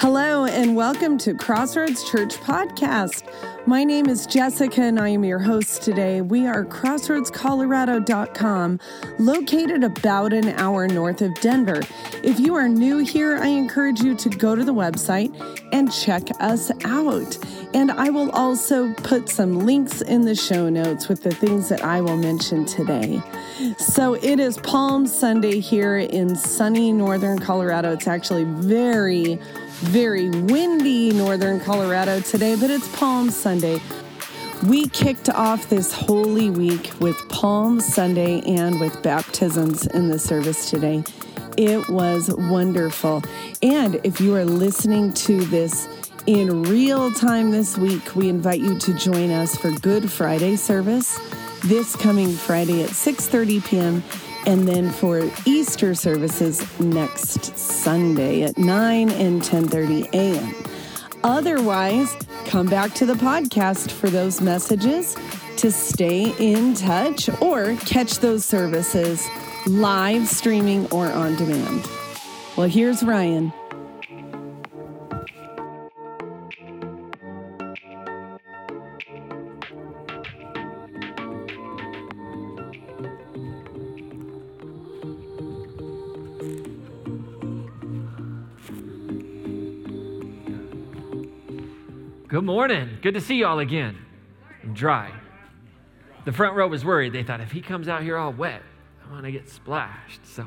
Hello, and welcome to Crossroads Church Podcast. My name is Jessica, and I am your host today. We are crossroadscolorado.com, located about an hour north of Denver. If you are new here, I encourage you to go to the website and check us out. And I will also put some links in the show notes with the things that I will mention today. So it is Palm Sunday here in sunny northern Colorado. It's actually very very windy northern Colorado today, but it's Palm Sunday. We kicked off this holy week with Palm Sunday and with baptisms in the service today. It was wonderful. And if you are listening to this in real time this week, we invite you to join us for Good Friday service this coming Friday at 6:30 p.m and then for Easter services next Sunday at 9 and 10:30 a.m. Otherwise, come back to the podcast for those messages to stay in touch or catch those services live streaming or on demand. Well, here's Ryan. Morning. Good to see you all again. I'm dry. The front row was worried. They thought if he comes out here all wet, I want to get splashed. So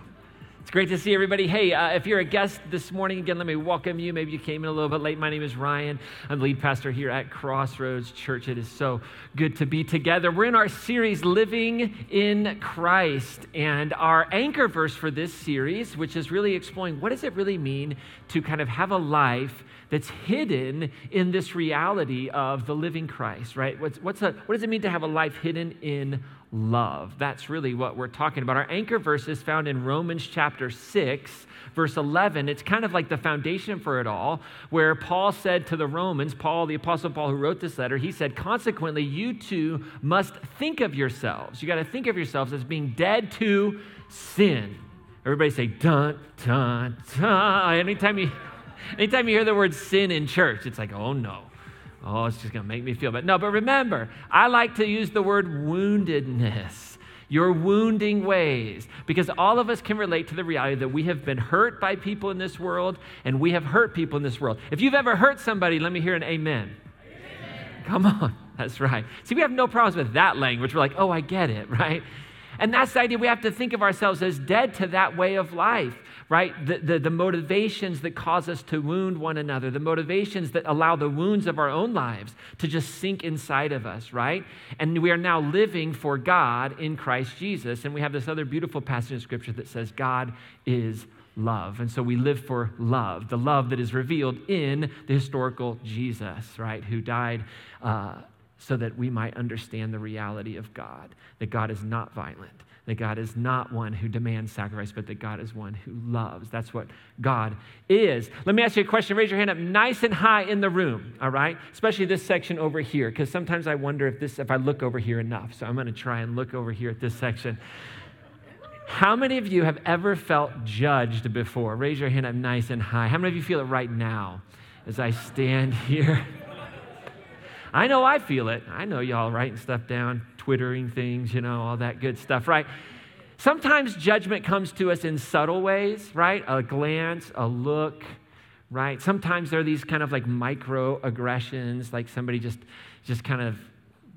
it's great to see everybody. Hey, uh, if you're a guest this morning, again, let me welcome you. Maybe you came in a little bit late. My name is Ryan. I'm the lead pastor here at Crossroads Church. It is so good to be together. We're in our series, Living in Christ. And our anchor verse for this series, which is really exploring what does it really mean to kind of have a life that's hidden in this reality of the living Christ, right? What's, what's a, what does it mean to have a life hidden in love? That's really what we're talking about. Our anchor verse is found in Romans chapter 6, verse 11. It's kind of like the foundation for it all, where Paul said to the Romans, Paul, the Apostle Paul who wrote this letter, he said, Consequently, you too must think of yourselves. You got to think of yourselves as being dead to sin. Everybody say, dun, dun, dun. Anytime you Anytime you hear the word sin in church, it's like, oh no. Oh, it's just going to make me feel bad. No, but remember, I like to use the word woundedness, your wounding ways, because all of us can relate to the reality that we have been hurt by people in this world and we have hurt people in this world. If you've ever hurt somebody, let me hear an amen. amen. Come on, that's right. See, we have no problems with that language. We're like, oh, I get it, right? And that's the idea. We have to think of ourselves as dead to that way of life right? The, the, the, motivations that cause us to wound one another, the motivations that allow the wounds of our own lives to just sink inside of us, right? And we are now living for God in Christ Jesus. And we have this other beautiful passage in Scripture that says, God is love. And so we live for love, the love that is revealed in the historical Jesus, right? Who died. Uh, so that we might understand the reality of God, that God is not violent, that God is not one who demands sacrifice, but that God is one who loves. That's what God is. Let me ask you a question. Raise your hand up nice and high in the room, all right? Especially this section over here, because sometimes I wonder if this if I look over here enough. So I'm going to try and look over here at this section. How many of you have ever felt judged before? Raise your hand up nice and high. How many of you feel it right now as I stand here? I know I feel it. I know y'all writing stuff down, twittering things, you know, all that good stuff, right? Sometimes judgment comes to us in subtle ways, right? A glance, a look, right? Sometimes there are these kind of like microaggressions, like somebody just just kind of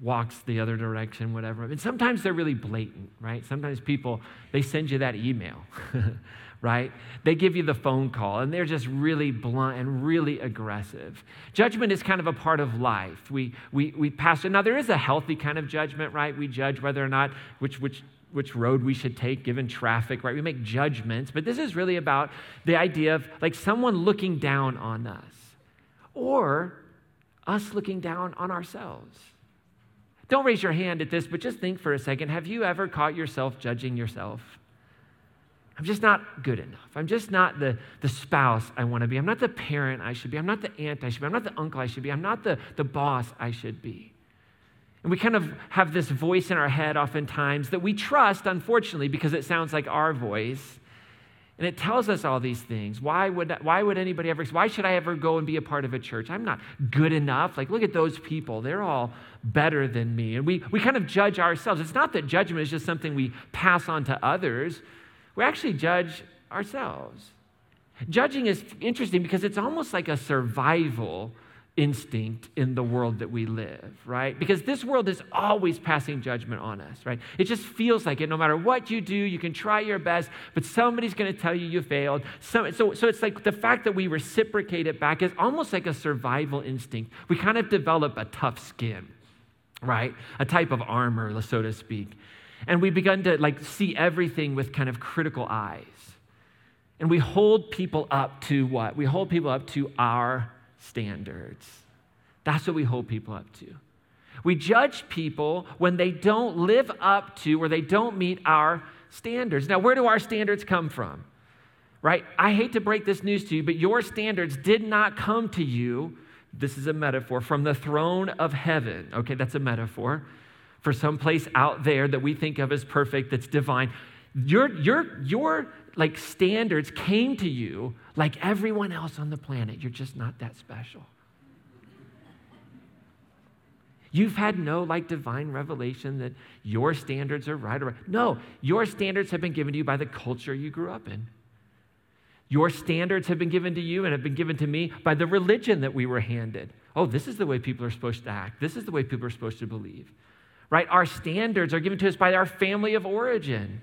walks the other direction, whatever. And sometimes they're really blatant, right? Sometimes people they send you that email. right? They give you the phone call and they're just really blunt and really aggressive. Judgment is kind of a part of life. We, we, we pass it. Now, there is a healthy kind of judgment, right? We judge whether or not which, which, which road we should take given traffic, right? We make judgments, but this is really about the idea of like someone looking down on us or us looking down on ourselves. Don't raise your hand at this, but just think for a second. Have you ever caught yourself judging yourself? I'm just not good enough. I'm just not the, the spouse I want to be. I'm not the parent I should be. I'm not the aunt I should be. I'm not the uncle I should be. I'm not the, the boss I should be. And we kind of have this voice in our head oftentimes that we trust, unfortunately, because it sounds like our voice. And it tells us all these things. Why would, why would anybody ever, why should I ever go and be a part of a church? I'm not good enough. Like, look at those people. They're all better than me. And we, we kind of judge ourselves. It's not that judgment is just something we pass on to others, we actually judge ourselves. Judging is interesting because it's almost like a survival instinct in the world that we live, right? Because this world is always passing judgment on us, right? It just feels like it. No matter what you do, you can try your best, but somebody's going to tell you you failed. So, so, so it's like the fact that we reciprocate it back is almost like a survival instinct. We kind of develop a tough skin, right? A type of armor, so to speak. And we begin to like see everything with kind of critical eyes. And we hold people up to what? We hold people up to our standards. That's what we hold people up to. We judge people when they don't live up to or they don't meet our standards. Now, where do our standards come from? Right? I hate to break this news to you, but your standards did not come to you. This is a metaphor from the throne of heaven. Okay, that's a metaphor for some place out there that we think of as perfect, that's divine. Your, your, your like standards came to you like everyone else on the planet. You're just not that special. You've had no like divine revelation that your standards are right or right. No, your standards have been given to you by the culture you grew up in. Your standards have been given to you and have been given to me by the religion that we were handed. Oh, this is the way people are supposed to act. This is the way people are supposed to believe. Right? Our standards are given to us by our family of origin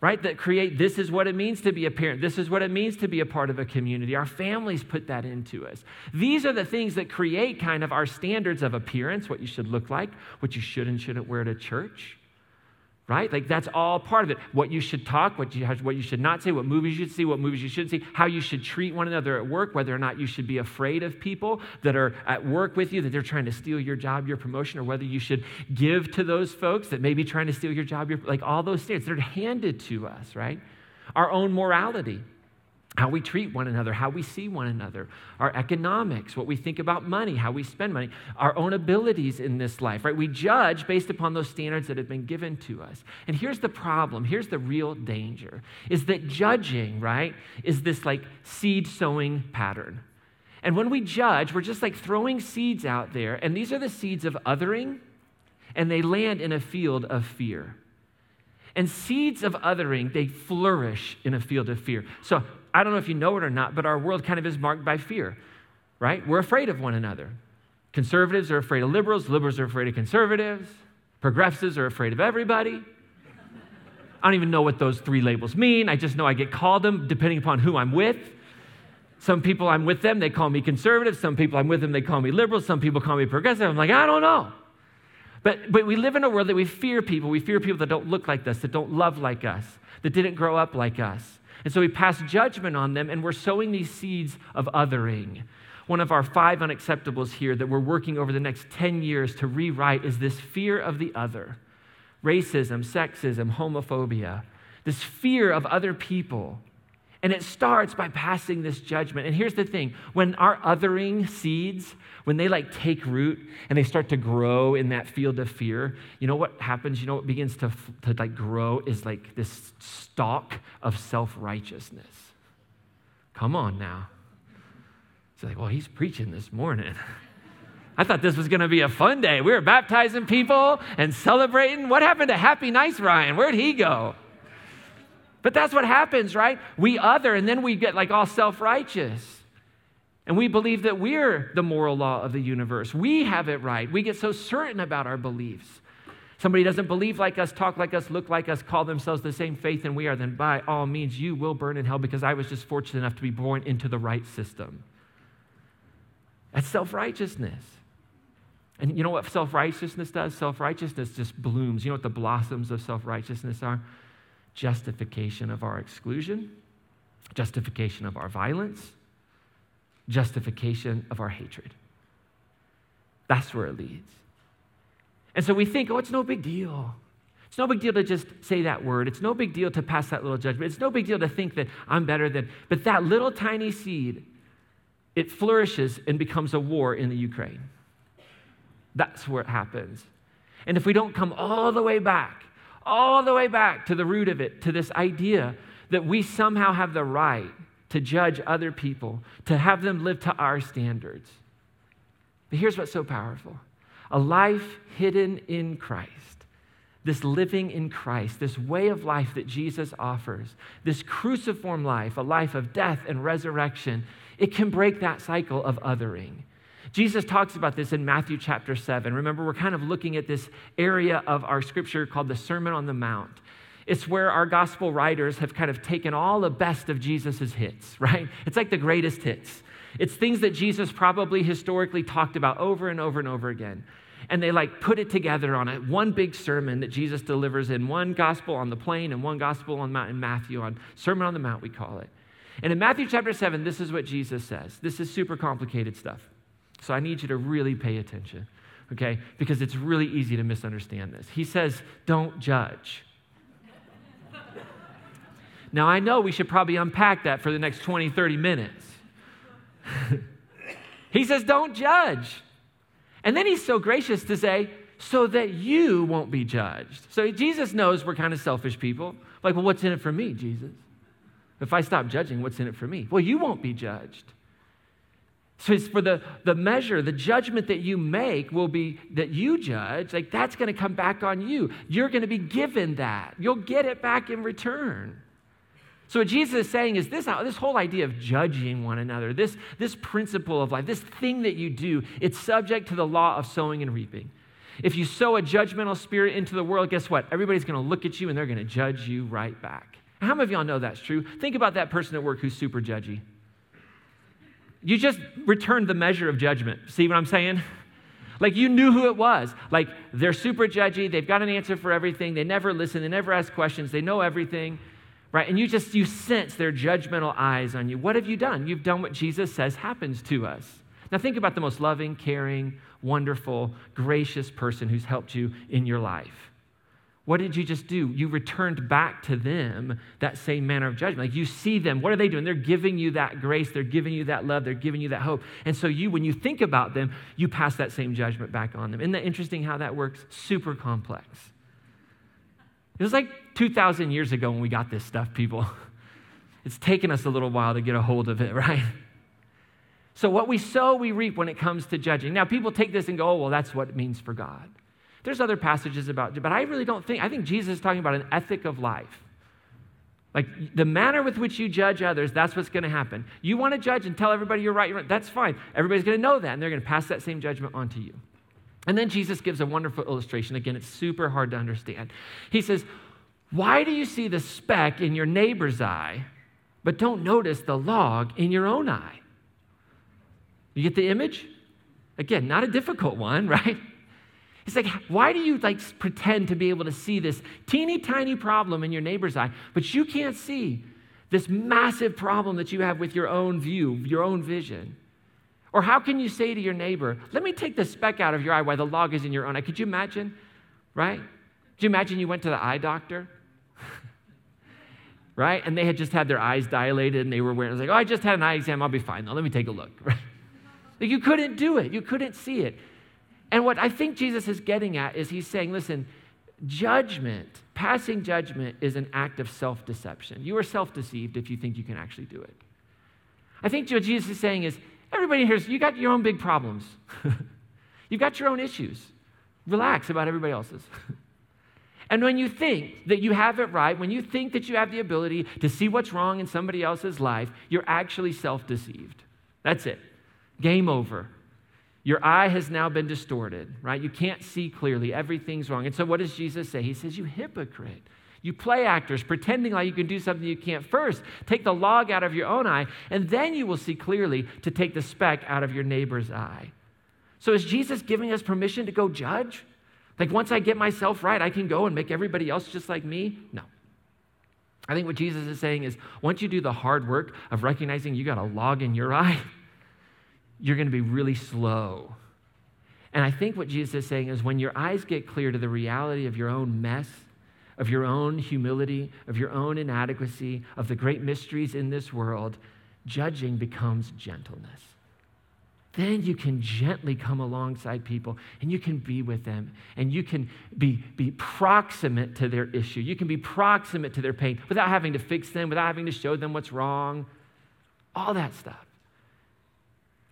right? That create this is what it means to be a parent. This is what it means to be a part of a community. Our families put that into us. These are the things that create kind of our standards of appearance, what you should look like, what you should and shouldn't wear to church, right? Like that's all part of it. What you should talk, what you, what you should not say, what movies you should see, what movies you shouldn't see, how you should treat one another at work, whether or not you should be afraid of people that are at work with you, that they're trying to steal your job, your promotion, or whether you should give to those folks that may be trying to steal your job, your, like all those things, they're handed to us, right? Our own morality how we treat one another, how we see one another, our economics, what we think about money, how we spend money, our own abilities in this life, right? We judge based upon those standards that have been given to us. And here's the problem, here's the real danger is that judging, right, is this like seed sowing pattern. And when we judge, we're just like throwing seeds out there, and these are the seeds of othering, and they land in a field of fear. And seeds of othering, they flourish in a field of fear. So I don't know if you know it or not, but our world kind of is marked by fear, right? We're afraid of one another. Conservatives are afraid of liberals, liberals are afraid of conservatives, progressives are afraid of everybody. I don't even know what those three labels mean. I just know I get called them depending upon who I'm with. Some people I'm with them, they call me conservative. Some people I'm with them, they call me liberal. Some people call me progressive. I'm like, I don't know. But, but we live in a world that we fear people. We fear people that don't look like us, that don't love like us, that didn't grow up like us. And so we pass judgment on them, and we're sowing these seeds of othering. One of our five unacceptables here that we're working over the next 10 years to rewrite is this fear of the other racism, sexism, homophobia, this fear of other people. And it starts by passing this judgment. And here's the thing when our othering seeds, when they like take root and they start to grow in that field of fear, you know what happens? You know what begins to, to like grow is like this stalk of self righteousness. Come on now. It's like, well, he's preaching this morning. I thought this was going to be a fun day. We were baptizing people and celebrating. What happened to Happy Nice Ryan? Where'd he go? But that's what happens, right? We other, and then we get like all self righteous. And we believe that we're the moral law of the universe. We have it right. We get so certain about our beliefs. Somebody doesn't believe like us, talk like us, look like us, call themselves the same faith than we are, then by all means, you will burn in hell because I was just fortunate enough to be born into the right system. That's self righteousness. And you know what self righteousness does? Self righteousness just blooms. You know what the blossoms of self righteousness are? Justification of our exclusion, justification of our violence, justification of our hatred. That's where it leads. And so we think, oh, it's no big deal. It's no big deal to just say that word. It's no big deal to pass that little judgment. It's no big deal to think that I'm better than, but that little tiny seed, it flourishes and becomes a war in the Ukraine. That's where it happens. And if we don't come all the way back all the way back to the root of it, to this idea that we somehow have the right to judge other people, to have them live to our standards. But here's what's so powerful a life hidden in Christ, this living in Christ, this way of life that Jesus offers, this cruciform life, a life of death and resurrection, it can break that cycle of othering. Jesus talks about this in Matthew chapter 7. Remember, we're kind of looking at this area of our scripture called the Sermon on the Mount. It's where our gospel writers have kind of taken all the best of Jesus' hits, right? It's like the greatest hits. It's things that Jesus probably historically talked about over and over and over again. And they like put it together on a one big sermon that Jesus delivers in one gospel on the plain and one gospel on the mount in Matthew on Sermon on the Mount, we call it. And in Matthew chapter 7, this is what Jesus says. This is super complicated stuff. So I need you to really pay attention, okay? Because it's really easy to misunderstand this. He says, Don't judge. now I know we should probably unpack that for the next 20, 30 minutes. he says, Don't judge. And then he's so gracious to say, so that you won't be judged. So Jesus knows we're kind of selfish people. Like, well, what's in it for me, Jesus? If I stop judging, what's in it for me? Well, you won't be judged. So it's for the, the measure, the judgment that you make will be that you judge, like that's going to come back on you. You're going to be given that. You'll get it back in return. So what Jesus is saying is this, this whole idea of judging one another, this, this principle of life, this thing that you do, it's subject to the law of sowing and reaping. If you sow a judgmental spirit into the world, guess what? Everybody's going to look at you and they're going to judge you right back. How many of y'all know that's true? Think about that person at work who's super judgy. You just returned the measure of judgment. See what I'm saying? Like you knew who it was. Like they're super judgy, they've got an answer for everything, they never listen, they never ask questions, they know everything, right? And you just you sense their judgmental eyes on you. What have you done? You've done what Jesus says happens to us. Now think about the most loving, caring, wonderful, gracious person who's helped you in your life. What did you just do? You returned back to them that same manner of judgment. Like you see them, what are they doing? They're giving you that grace, they're giving you that love, they're giving you that hope. And so you, when you think about them, you pass that same judgment back on them. Isn't that interesting how that works? Super complex. It was like 2,000 years ago when we got this stuff, people. It's taken us a little while to get a hold of it, right? So, what we sow, we reap when it comes to judging. Now, people take this and go, oh, well, that's what it means for God. There's other passages about but I really don't think, I think Jesus is talking about an ethic of life. Like the manner with which you judge others, that's what's going to happen. You want to judge and tell everybody you're right, you're right, that's fine. Everybody's going to know that, and they're going to pass that same judgment on to you. And then Jesus gives a wonderful illustration. Again, it's super hard to understand. He says, Why do you see the speck in your neighbor's eye, but don't notice the log in your own eye? You get the image? Again, not a difficult one, right? It's like, why do you like pretend to be able to see this teeny tiny problem in your neighbor's eye, but you can't see this massive problem that you have with your own view, your own vision? Or how can you say to your neighbor, let me take the speck out of your eye while the log is in your own eye? Could you imagine? Right? Could you imagine you went to the eye doctor? right? And they had just had their eyes dilated and they were wearing, it was like, oh, I just had an eye exam. I'll be fine. Now let me take a look. Like you couldn't do it. You couldn't see it. And what I think Jesus is getting at is he's saying, listen, judgment, passing judgment, is an act of self deception. You are self deceived if you think you can actually do it. I think what Jesus is saying is, everybody here, you got your own big problems. You've got your own issues. Relax about everybody else's. and when you think that you have it right, when you think that you have the ability to see what's wrong in somebody else's life, you're actually self deceived. That's it. Game over. Your eye has now been distorted, right? You can't see clearly. Everything's wrong. And so, what does Jesus say? He says, You hypocrite. You play actors, pretending like you can do something you can't. First, take the log out of your own eye, and then you will see clearly to take the speck out of your neighbor's eye. So, is Jesus giving us permission to go judge? Like, once I get myself right, I can go and make everybody else just like me? No. I think what Jesus is saying is once you do the hard work of recognizing you got a log in your eye, you're going to be really slow. And I think what Jesus is saying is when your eyes get clear to the reality of your own mess, of your own humility, of your own inadequacy, of the great mysteries in this world, judging becomes gentleness. then you can gently come alongside people and you can be with them and you can be, be proximate to their issue. You can be proximate to their pain without having to fix them, without having to show them what's wrong, all that stuff.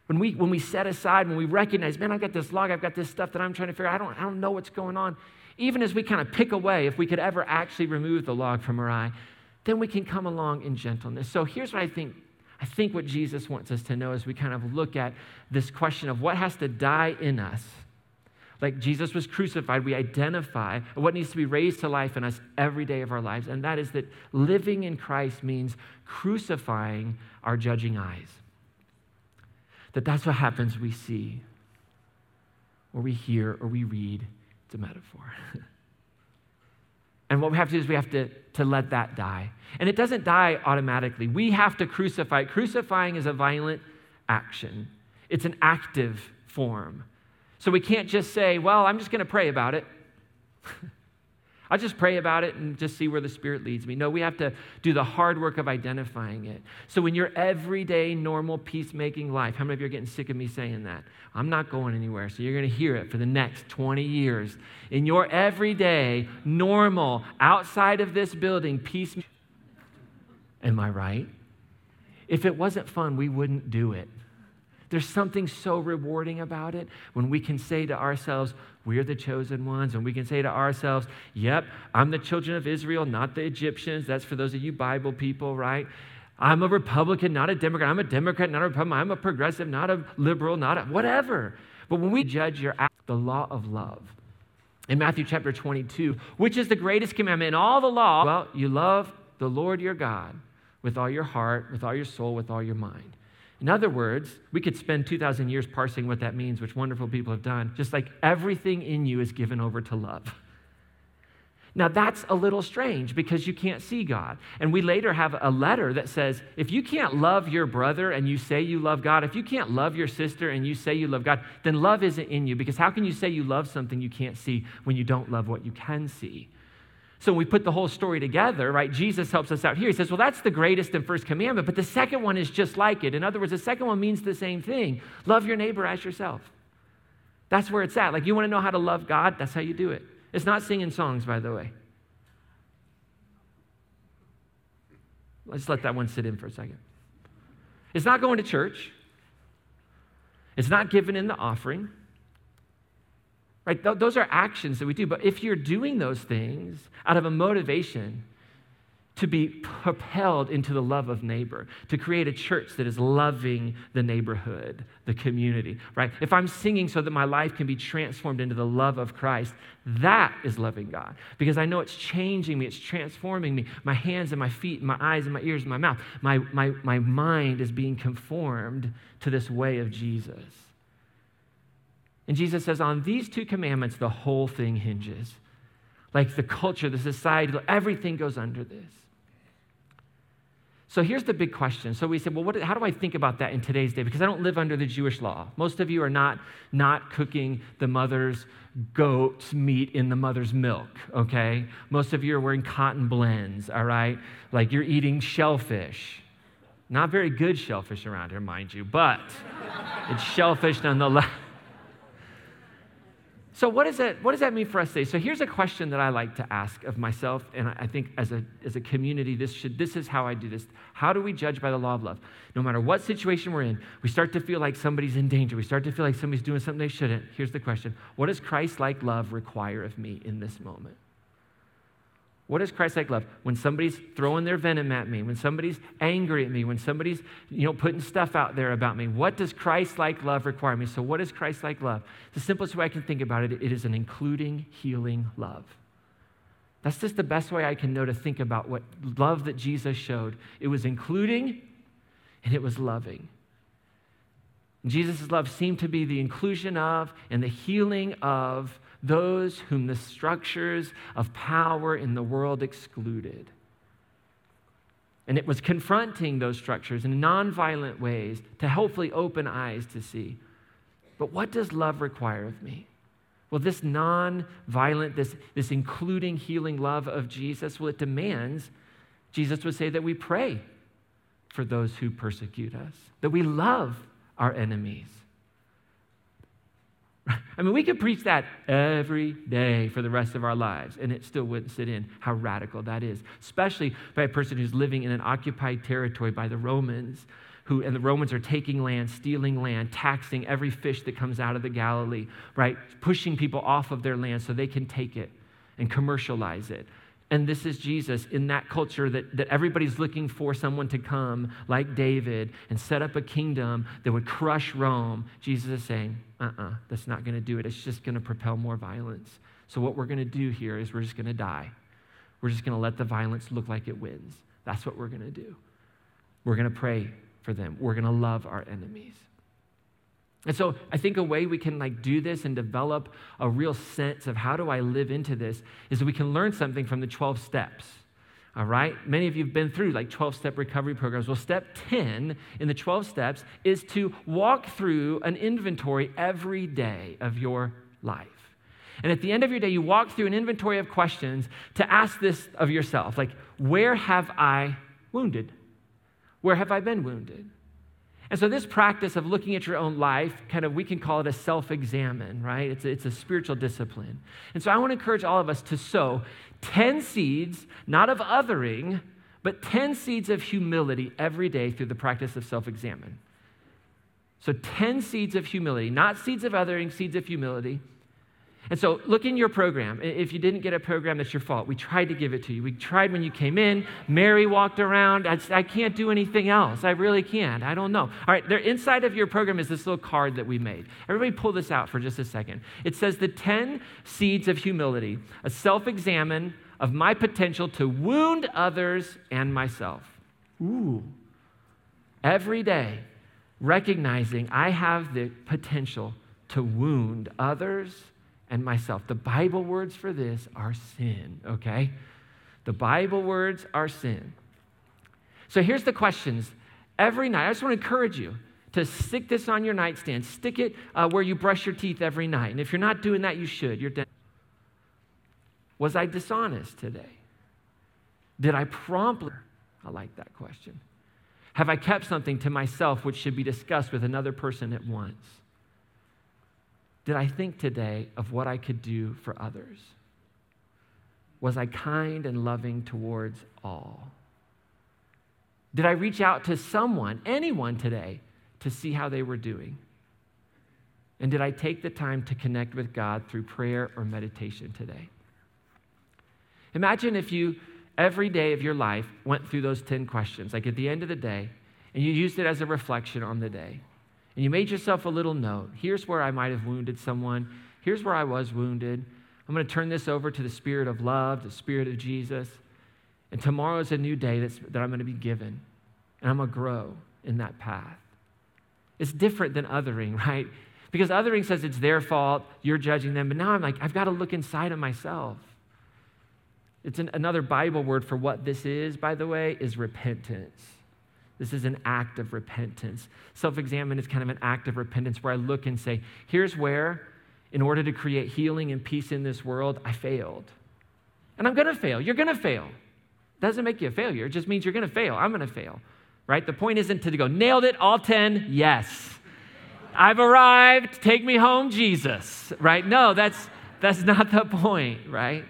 When we, when we set aside, when we recognize, man, I've got this log, I've got this stuff that I'm trying to figure out, I don't, I don't know what's going on. Even as we kind of pick away, if we could ever actually remove the log from our eye, then we can come along in gentleness. So here's what I think I think what Jesus wants us to know as we kind of look at this question of what has to die in us. Like Jesus was crucified, we identify what needs to be raised to life in us every day of our lives. And that is that living in Christ means crucifying our judging eyes. That that's what happens we see, or we hear, or we read. It's a metaphor. And what we have to do is we have to, to let that die. And it doesn't die automatically. We have to crucify. Crucifying is a violent action, it's an active form. So we can't just say, well, I'm just going to pray about it. I'll just pray about it and just see where the Spirit leads me. No, we have to do the hard work of identifying it. So, in your everyday, normal, peacemaking life, how many of you are getting sick of me saying that? I'm not going anywhere. So, you're going to hear it for the next 20 years. In your everyday, normal, outside of this building, peace. Am I right? If it wasn't fun, we wouldn't do it. There's something so rewarding about it when we can say to ourselves, we're the chosen ones. And we can say to ourselves, yep, I'm the children of Israel, not the Egyptians. That's for those of you Bible people, right? I'm a Republican, not a Democrat. I'm a Democrat, not a Republican. I'm a progressive, not a liberal, not a whatever. But when we judge your act, the law of love, in Matthew chapter 22, which is the greatest commandment in all the law, well, you love the Lord your God with all your heart, with all your soul, with all your mind. In other words, we could spend 2,000 years parsing what that means, which wonderful people have done, just like everything in you is given over to love. Now, that's a little strange because you can't see God. And we later have a letter that says if you can't love your brother and you say you love God, if you can't love your sister and you say you love God, then love isn't in you because how can you say you love something you can't see when you don't love what you can see? So when we put the whole story together, right, Jesus helps us out here. He says, well, that's the greatest and first commandment, but the second one is just like it. In other words, the second one means the same thing love your neighbor as yourself. That's where it's at. Like, you want to know how to love God? That's how you do it. It's not singing songs, by the way. Let's let that one sit in for a second. It's not going to church. It's not giving in the offering. Right? Th- those are actions that we do. But if you're doing those things out of a motivation to be propelled into the love of neighbor, to create a church that is loving the neighborhood, the community, right? If I'm singing so that my life can be transformed into the love of Christ, that is loving God because I know it's changing me, it's transforming me. My hands and my feet, and my eyes and my ears and my mouth, my, my, my mind is being conformed to this way of Jesus. And Jesus says, on these two commandments, the whole thing hinges. Like the culture, the society, everything goes under this. So here's the big question. So we said, well, what, how do I think about that in today's day? Because I don't live under the Jewish law. Most of you are not, not cooking the mother's goat's meat in the mother's milk, okay? Most of you are wearing cotton blends, all right? Like you're eating shellfish. Not very good shellfish around here, mind you, but it's shellfish nonetheless. So, what, is that, what does that mean for us today? So, here's a question that I like to ask of myself, and I think as a, as a community, this, should, this is how I do this. How do we judge by the law of love? No matter what situation we're in, we start to feel like somebody's in danger. We start to feel like somebody's doing something they shouldn't. Here's the question What does Christ like love require of me in this moment? What is Christ like love? When somebody's throwing their venom at me, when somebody's angry at me, when somebody's you know putting stuff out there about me, what does Christ like love require me? So, what is Christ like love? The simplest way I can think about it, it is an including, healing love. That's just the best way I can know to think about what love that Jesus showed. It was including and it was loving. Jesus' love seemed to be the inclusion of and the healing of those whom the structures of power in the world excluded. And it was confronting those structures in nonviolent ways to hopefully open eyes to see. But what does love require of me? Well, this non-violent, this, this including healing love of Jesus, well, it demands, Jesus would say that we pray for those who persecute us, that we love our enemies, I mean, we could preach that every day for the rest of our lives, and it still wouldn't sit in how radical that is, especially by a person who's living in an occupied territory by the Romans. Who, and the Romans are taking land, stealing land, taxing every fish that comes out of the Galilee, right? Pushing people off of their land so they can take it and commercialize it. And this is Jesus in that culture that, that everybody's looking for someone to come like David and set up a kingdom that would crush Rome. Jesus is saying, uh uh-uh, uh, that's not going to do it. It's just going to propel more violence. So, what we're going to do here is we're just going to die. We're just going to let the violence look like it wins. That's what we're going to do. We're going to pray for them, we're going to love our enemies. And so I think a way we can like do this and develop a real sense of how do I live into this is we can learn something from the 12 steps. All right? Many of you have been through like 12 step recovery programs. Well, step 10 in the 12 steps is to walk through an inventory every day of your life. And at the end of your day, you walk through an inventory of questions to ask this of yourself like, where have I wounded? Where have I been wounded? And so, this practice of looking at your own life, kind of, we can call it a self examine, right? It's a, it's a spiritual discipline. And so, I want to encourage all of us to sow 10 seeds, not of othering, but 10 seeds of humility every day through the practice of self examine. So, 10 seeds of humility, not seeds of othering, seeds of humility. And so, look in your program. If you didn't get a program, that's your fault. We tried to give it to you. We tried when you came in. Mary walked around. I, I can't do anything else. I really can't. I don't know. All right, there inside of your program is this little card that we made. Everybody, pull this out for just a second. It says the 10 seeds of humility, a self examine of my potential to wound others and myself. Ooh. Every day, recognizing I have the potential to wound others and myself. The Bible words for this are sin, okay? The Bible words are sin. So here's the questions. Every night, I just want to encourage you to stick this on your nightstand. Stick it uh, where you brush your teeth every night. And if you're not doing that, you should. You're dead. Was I dishonest today? Did I promptly? I like that question. Have I kept something to myself which should be discussed with another person at once? Did I think today of what I could do for others? Was I kind and loving towards all? Did I reach out to someone, anyone today, to see how they were doing? And did I take the time to connect with God through prayer or meditation today? Imagine if you, every day of your life, went through those 10 questions, like at the end of the day, and you used it as a reflection on the day and you made yourself a little note. Here's where I might have wounded someone. Here's where I was wounded. I'm going to turn this over to the Spirit of love, the Spirit of Jesus. And tomorrow is a new day that's, that I'm going to be given. And I'm going to grow in that path. It's different than othering, right? Because othering says it's their fault, you're judging them. But now I'm like, I've got to look inside of myself. It's an, another Bible word for what this is, by the way, is repentance. This is an act of repentance. Self examine is kind of an act of repentance where I look and say, here's where, in order to create healing and peace in this world, I failed. And I'm going to fail. You're going to fail. Doesn't make you a failure. It just means you're going to fail. I'm going to fail. Right? The point isn't to go, nailed it, all 10, yes. I've arrived, take me home, Jesus. Right? No, that's that's not the point, right?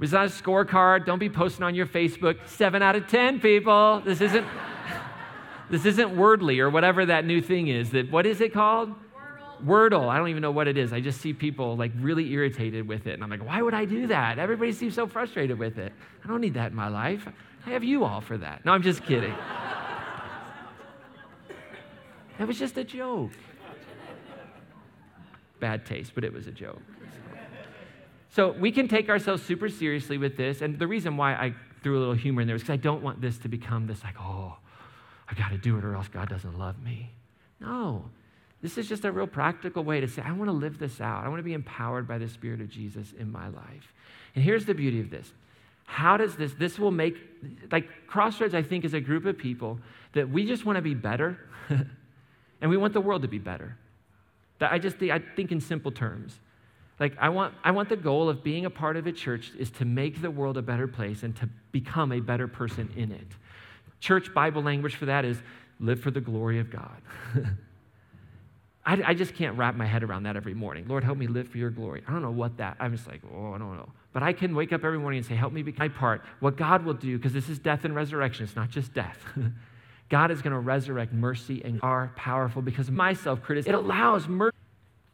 It's not a scorecard. Don't be posting on your Facebook, seven out of 10 people. This isn't. This isn't Wordly or whatever that new thing is. That what is it called? Wordle. Wordle. I don't even know what it is. I just see people like really irritated with it. And I'm like, why would I do that? Everybody seems so frustrated with it. I don't need that in my life. I have you all for that. No, I'm just kidding. that was just a joke. Bad taste, but it was a joke. So we can take ourselves super seriously with this. And the reason why I threw a little humor in there is because I don't want this to become this like, oh, I got to do it or else God doesn't love me. No. This is just a real practical way to say, I want to live this out. I want to be empowered by the Spirit of Jesus in my life. And here's the beauty of this. How does this, this will make, like Crossroads, I think, is a group of people that we just want to be better and we want the world to be better. That I just I think in simple terms. Like I want, I want the goal of being a part of a church is to make the world a better place and to become a better person in it. Church Bible language for that is live for the glory of God. I, I, just can't wrap my head around that every morning. Lord, help me live for your glory. I don't know what that, I'm just like, oh, I don't know. But I can wake up every morning and say, help me be my part. What God will do, because this is death and resurrection, it's not just death. God is going to resurrect mercy and are powerful because my self criticism, it allows mercy.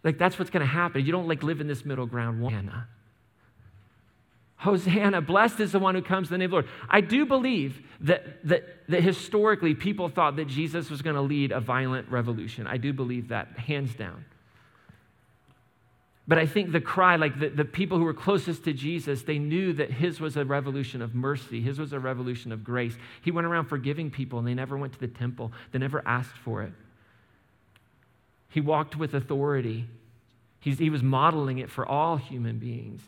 Like that's what's going to happen. You don't like live in this middle ground. Hosanna. Hosanna, blessed is the one who comes in the name of the Lord. I do believe that, that, that historically people thought that Jesus was going to lead a violent revolution. I do believe that, hands down. But I think the cry, like the, the people who were closest to Jesus, they knew that his was a revolution of mercy. His was a revolution of grace. He went around forgiving people and they never went to the temple, they never asked for it. He walked with authority. He's, he was modeling it for all human beings.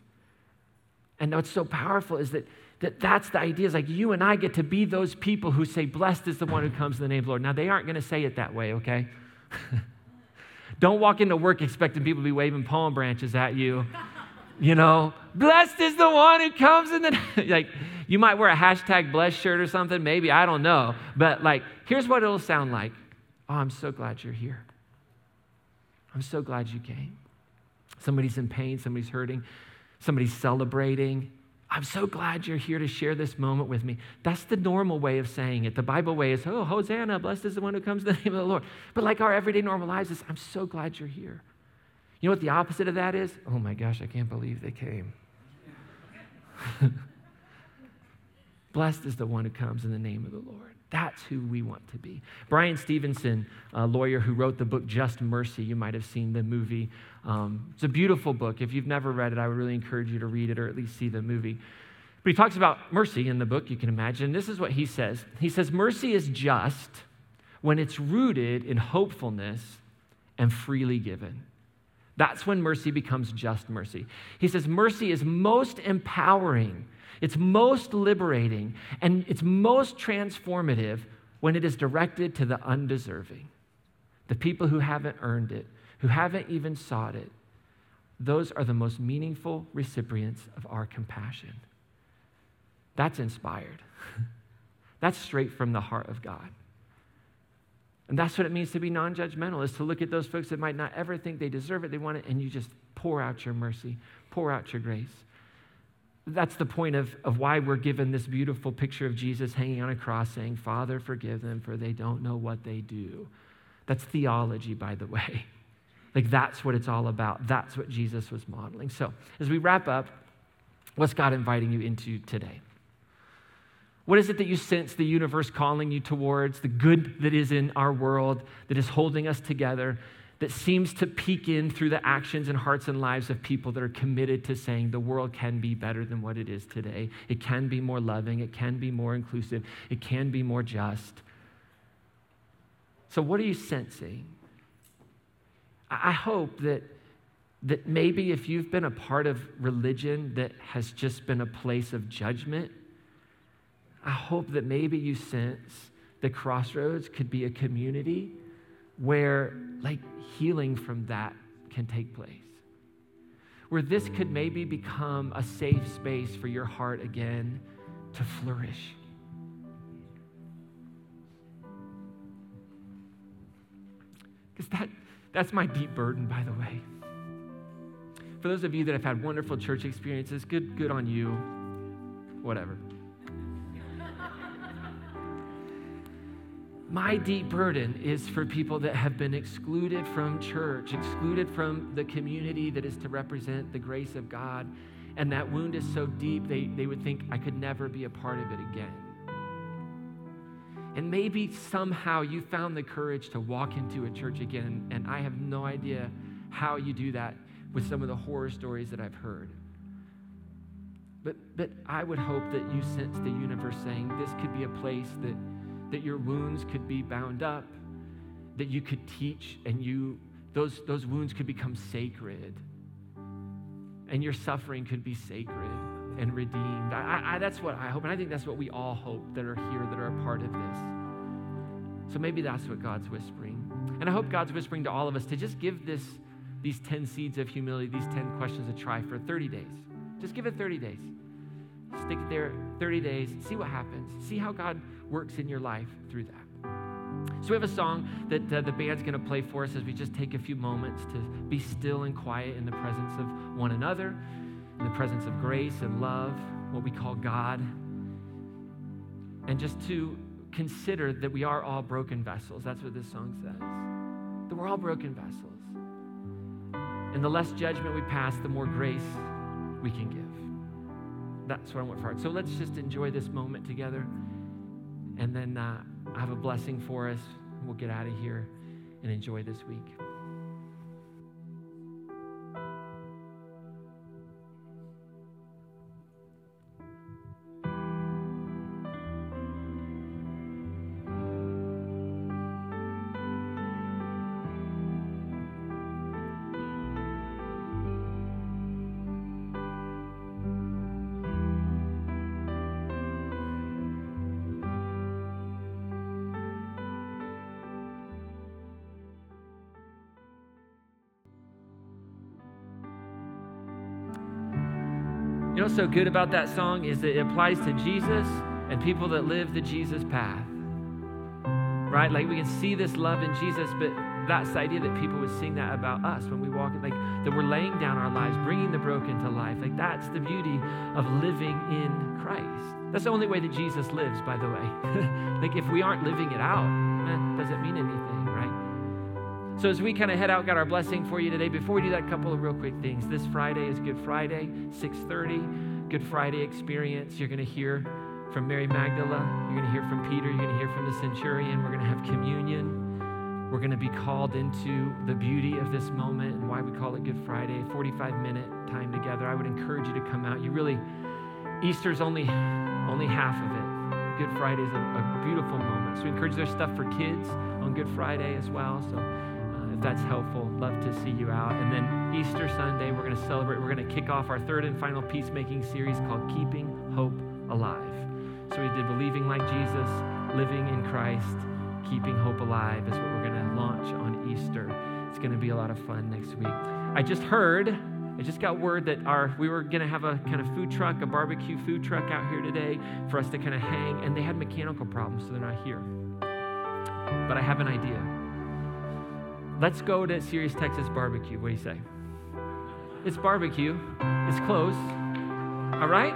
And what's so powerful is that, that that's the idea. Is like you and I get to be those people who say, Blessed is the one who comes in the name of the Lord. Now, they aren't going to say it that way, okay? Don't walk into work expecting people to be waving palm branches at you. You know, blessed is the one who comes in the like you might wear a hashtag blessed shirt or something, maybe, I don't know. But like, here's what it'll sound like. Oh, I'm so glad you're here. I'm so glad you came. Somebody's in pain, somebody's hurting, somebody's celebrating. I'm so glad you're here to share this moment with me. That's the normal way of saying it. The Bible way is, oh, Hosanna, blessed is the one who comes in the name of the Lord. But like our everyday normal lives is, I'm so glad you're here. You know what the opposite of that is? Oh my gosh, I can't believe they came. blessed is the one who comes in the name of the Lord. That's who we want to be. Bryan Stevenson, a lawyer who wrote the book Just Mercy, you might have seen the movie. Um, it's a beautiful book. If you've never read it, I would really encourage you to read it or at least see the movie. But he talks about mercy in the book, you can imagine. This is what he says He says, Mercy is just when it's rooted in hopefulness and freely given. That's when mercy becomes just mercy. He says, Mercy is most empowering it's most liberating and it's most transformative when it is directed to the undeserving, the people who haven't earned it, who haven't even sought it. Those are the most meaningful recipients of our compassion. That's inspired. That's straight from the heart of God. And that's what it means to be non judgmental, is to look at those folks that might not ever think they deserve it, they want it, and you just pour out your mercy, pour out your grace. That's the point of, of why we're given this beautiful picture of Jesus hanging on a cross saying, Father, forgive them, for they don't know what they do. That's theology, by the way. Like, that's what it's all about. That's what Jesus was modeling. So, as we wrap up, what's God inviting you into today? What is it that you sense the universe calling you towards, the good that is in our world, that is holding us together, that seems to peek in through the actions and hearts and lives of people that are committed to saying the world can be better than what it is today. It can be more loving, it can be more inclusive, it can be more just. So, what are you sensing? I hope that, that maybe if you've been a part of religion that has just been a place of judgment, I hope that maybe you sense the crossroads could be a community where like healing from that can take place. Where this could maybe become a safe space for your heart again to flourish. Because that, that's my deep burden, by the way. For those of you that have had wonderful church experiences, good, good on you. Whatever. My deep burden is for people that have been excluded from church, excluded from the community that is to represent the grace of God. And that wound is so deep, they, they would think, I could never be a part of it again. And maybe somehow you found the courage to walk into a church again, and I have no idea how you do that with some of the horror stories that I've heard. But, but I would hope that you sense the universe saying this could be a place that that your wounds could be bound up, that you could teach and you those, those wounds could become sacred and your suffering could be sacred and redeemed. I, I, that's what I hope, and I think that's what we all hope that are here, that are a part of this. So maybe that's what God's whispering. And I hope God's whispering to all of us to just give this, these 10 seeds of humility, these 10 questions a try for 30 days. Just give it 30 days. Stick it there 30 days, see what happens. See how God works in your life through that. So we have a song that uh, the band's going to play for us as we just take a few moments to be still and quiet in the presence of one another, in the presence of grace and love, what we call God, and just to consider that we are all broken vessels. That's what this song says. That we're all broken vessels. And the less judgment we pass, the more grace we can give. That's what I want for heart. So let's just enjoy this moment together. And then uh, I have a blessing for us. We'll get out of here and enjoy this week. What's so good about that song is that it applies to Jesus and people that live the Jesus path. Right? Like we can see this love in Jesus, but that's the idea that people would sing that about us when we walk, like that we're laying down our lives, bringing the broken to life. Like that's the beauty of living in Christ. That's the only way that Jesus lives, by the way. like if we aren't living it out, eh, does it mean anything? So as we kind of head out, got our blessing for you today. Before we do that, a couple of real quick things. This Friday is Good Friday, 6:30. Good Friday experience. You're going to hear from Mary Magdala. You're going to hear from Peter. You're going to hear from the centurion. We're going to have communion. We're going to be called into the beauty of this moment and why we call it Good Friday. 45 minute time together. I would encourage you to come out. You really, Easter's only only half of it. Good Friday is a, a beautiful moment. So we encourage there's stuff for kids on Good Friday as well. So that's helpful, love to see you out. And then Easter Sunday, we're going to celebrate. We're going to kick off our third and final peacemaking series called Keeping Hope Alive. So we did believing like Jesus, living in Christ, keeping hope alive is what we're going to launch on Easter. It's going to be a lot of fun next week. I just heard, I just got word that our we were going to have a kind of food truck, a barbecue food truck out here today for us to kind of hang, and they had mechanical problems, so they're not here. But I have an idea. Let's go to Serious Texas Barbecue. What do you say? It's barbecue. It's close. All right?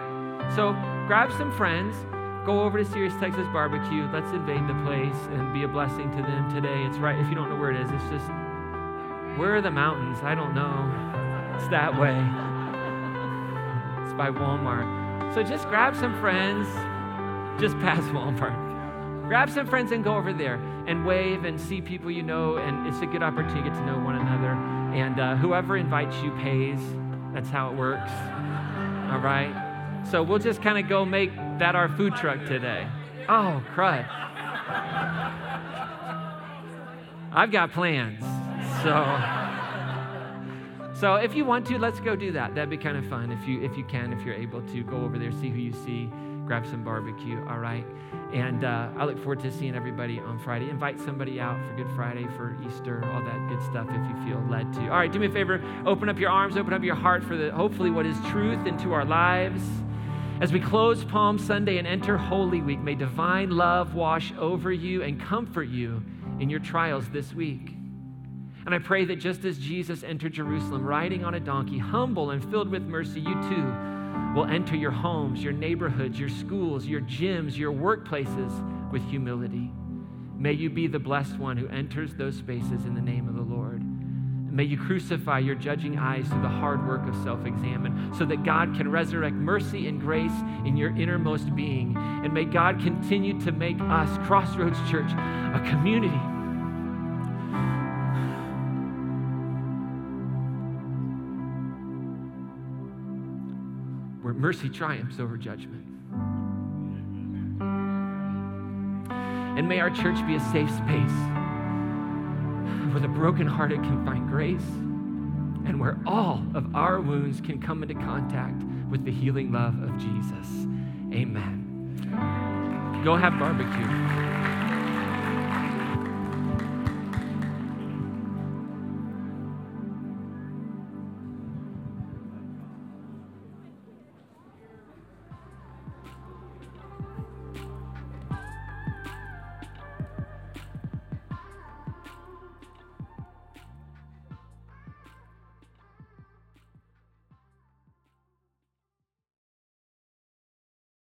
So grab some friends, go over to Serious Texas Barbecue. Let's invade the place and be a blessing to them today. It's right, if you don't know where it is, it's just, where are the mountains? I don't know. It's that way. It's by Walmart. So just grab some friends, just past Walmart. Grab some friends and go over there and wave and see people you know, and it's a good opportunity to get to know one another. And uh, whoever invites you pays. That's how it works. All right? So we'll just kind of go make that our food truck today. Oh, crud. I've got plans. So so if you want to, let's go do that. That'd be kind of fun if you if you can, if you're able to go over there, see who you see, grab some barbecue. All right. And uh, I look forward to seeing everybody on Friday. Invite somebody out for Good Friday, for Easter, all that good stuff if you feel led to. All right, do me a favor. Open up your arms, open up your heart for the hopefully what is truth into our lives. As we close Palm Sunday and enter Holy Week, may divine love wash over you and comfort you in your trials this week. And I pray that just as Jesus entered Jerusalem riding on a donkey, humble and filled with mercy, you too will enter your homes, your neighborhoods, your schools, your gyms, your workplaces with humility. May you be the blessed one who enters those spaces in the name of the Lord. May you crucify your judging eyes through the hard work of self examine so that God can resurrect mercy and grace in your innermost being. And may God continue to make us, Crossroads Church, a community. Mercy triumphs over judgment. And may our church be a safe space where the brokenhearted can find grace and where all of our wounds can come into contact with the healing love of Jesus. Amen. Go have barbecue.